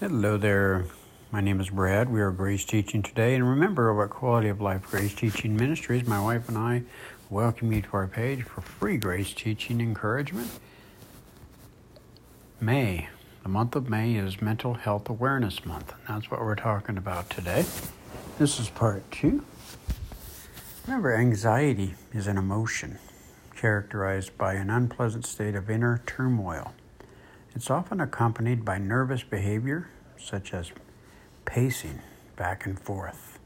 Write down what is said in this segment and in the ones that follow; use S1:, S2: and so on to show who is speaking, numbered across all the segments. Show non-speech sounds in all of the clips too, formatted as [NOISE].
S1: Hello there. My name is Brad. We are Grace Teaching today. And remember about Quality of Life Grace Teaching Ministries. My wife and I welcome you to our page for free Grace Teaching encouragement. May, the month of May, is Mental Health Awareness Month. And that's what we're talking about today. This is part two. Remember, anxiety is an emotion characterized by an unpleasant state of inner turmoil. It's often accompanied by nervous behavior, such as pacing back and forth.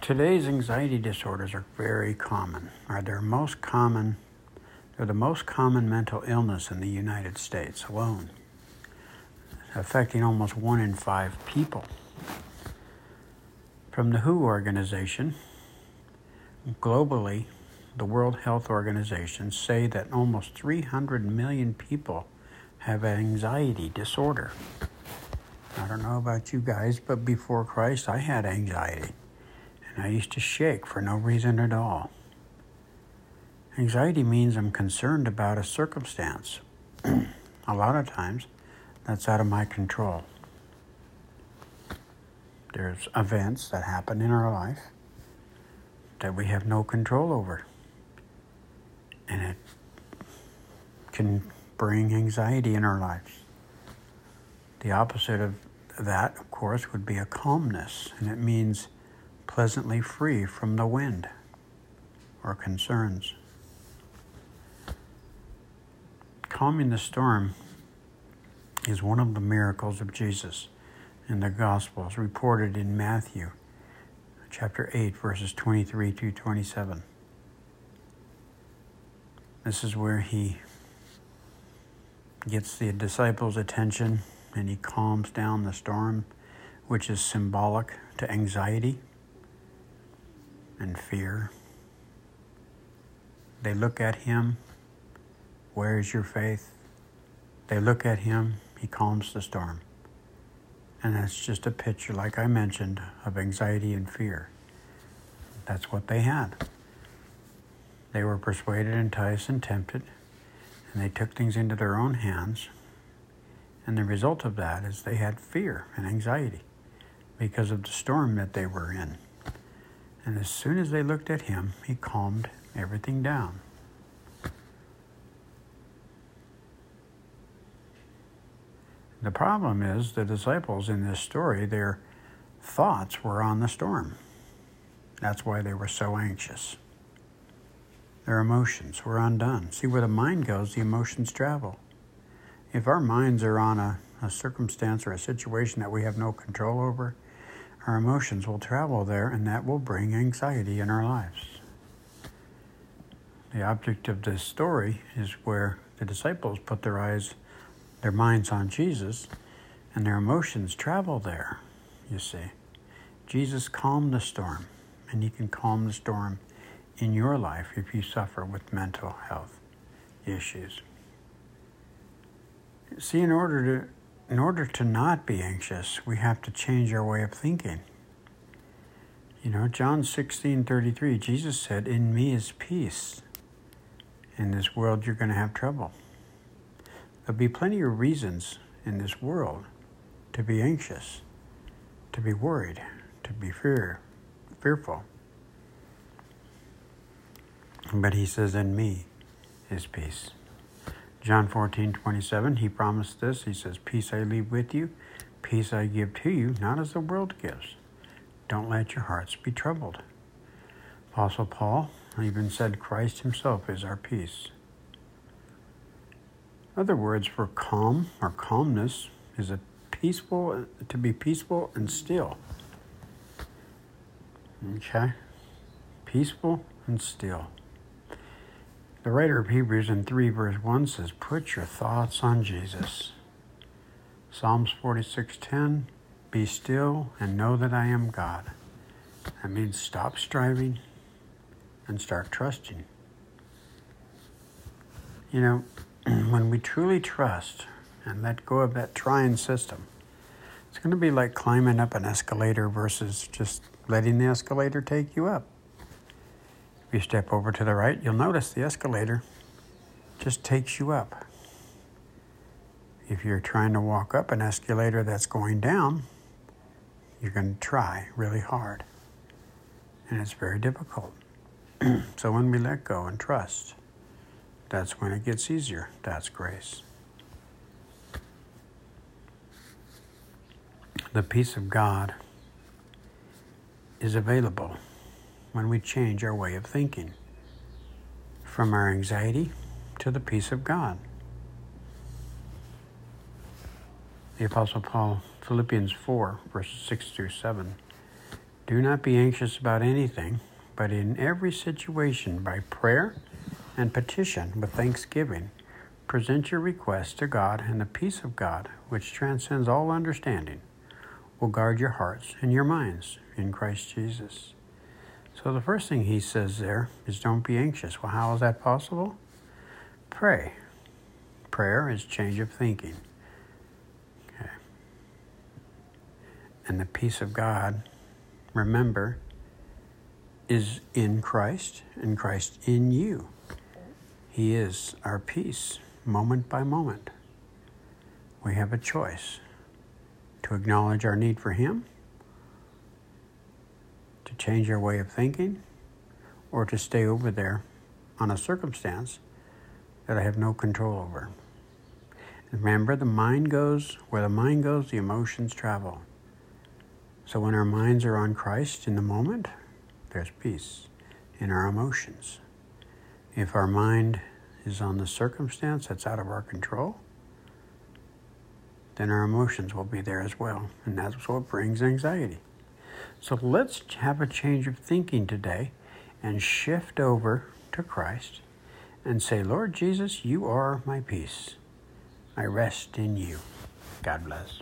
S1: Today's anxiety disorders are very common, are their most common they're the most common mental illness in the United States alone, affecting almost one in five people. From the WHO organization, globally, the World Health Organization say that almost 300 million people have anxiety disorder. I don't know about you guys, but before Christ, I had anxiety. And I used to shake for no reason at all. Anxiety means I'm concerned about a circumstance. [CLEARS THROAT] a lot of times, that's out of my control. There's events that happen in our life that we have no control over. And it can bring anxiety in our lives. The opposite of that, of course, would be a calmness, and it means pleasantly free from the wind or concerns. Calming the storm is one of the miracles of Jesus in the Gospels reported in Matthew chapter 8, verses 23 to 27. This is where he gets the disciples' attention and he calms down the storm, which is symbolic to anxiety and fear. They look at him. Where is your faith? They look at him. He calms the storm. And that's just a picture, like I mentioned, of anxiety and fear. That's what they had. They were persuaded, enticed, and tempted and they took things into their own hands. And the result of that is they had fear and anxiety because of the storm that they were in. And as soon as they looked at him, he calmed everything down. The problem is the disciples in this story, their thoughts were on the storm. That's why they were so anxious. Their emotions were undone. See, where the mind goes, the emotions travel. If our minds are on a, a circumstance or a situation that we have no control over, our emotions will travel there and that will bring anxiety in our lives. The object of this story is where the disciples put their eyes, their minds on Jesus, and their emotions travel there, you see. Jesus calmed the storm, and he can calm the storm in your life if you suffer with mental health issues. See, in order to in order to not be anxious, we have to change our way of thinking. You know, John 16 33, Jesus said, In me is peace. In this world, you're going to have trouble. There'll be plenty of reasons in this world to be anxious, to be worried, to be fear, fearful. But he says, In me is peace. John 14, 27, he promised this. He says, Peace I leave with you, peace I give to you, not as the world gives. Don't let your hearts be troubled. Apostle Paul even said, Christ himself is our peace. Other words for calm or calmness is a peaceful to be peaceful and still. Okay? Peaceful and still. The writer of Hebrews in 3 verse 1 says, Put your thoughts on Jesus. Psalms 46:10, Be still and know that I am God. That means stop striving and start trusting. You know, [CLEARS THROAT] when we truly trust and let go of that trying system, it's going to be like climbing up an escalator versus just letting the escalator take you up. If you step over to the right, you'll notice the escalator just takes you up. If you're trying to walk up an escalator that's going down, you're going to try really hard. And it's very difficult. [CLEARS THROAT] so when we let go and trust, that's when it gets easier. That's grace. The peace of God is available when we change our way of thinking from our anxiety to the peace of God. The Apostle Paul, Philippians 4, verses 6 through 7. Do not be anxious about anything, but in every situation, by prayer and petition with thanksgiving, present your requests to God, and the peace of God, which transcends all understanding, will guard your hearts and your minds in Christ Jesus. So the first thing he says there is don't be anxious. Well, how is that possible? Pray. Prayer is change of thinking. Okay. And the peace of God, remember, is in Christ and Christ in you. He is our peace moment by moment. We have a choice to acknowledge our need for Him, to change our way of thinking, or to stay over there on a circumstance that I have no control over. Remember, the mind goes where the mind goes, the emotions travel. So when our minds are on Christ in the moment, there's peace in our emotions. If our mind is on the circumstance that's out of our control, then our emotions will be there as well. And that's what brings anxiety. So let's have a change of thinking today and shift over to Christ and say, Lord Jesus, you are my peace. I rest in you. God bless.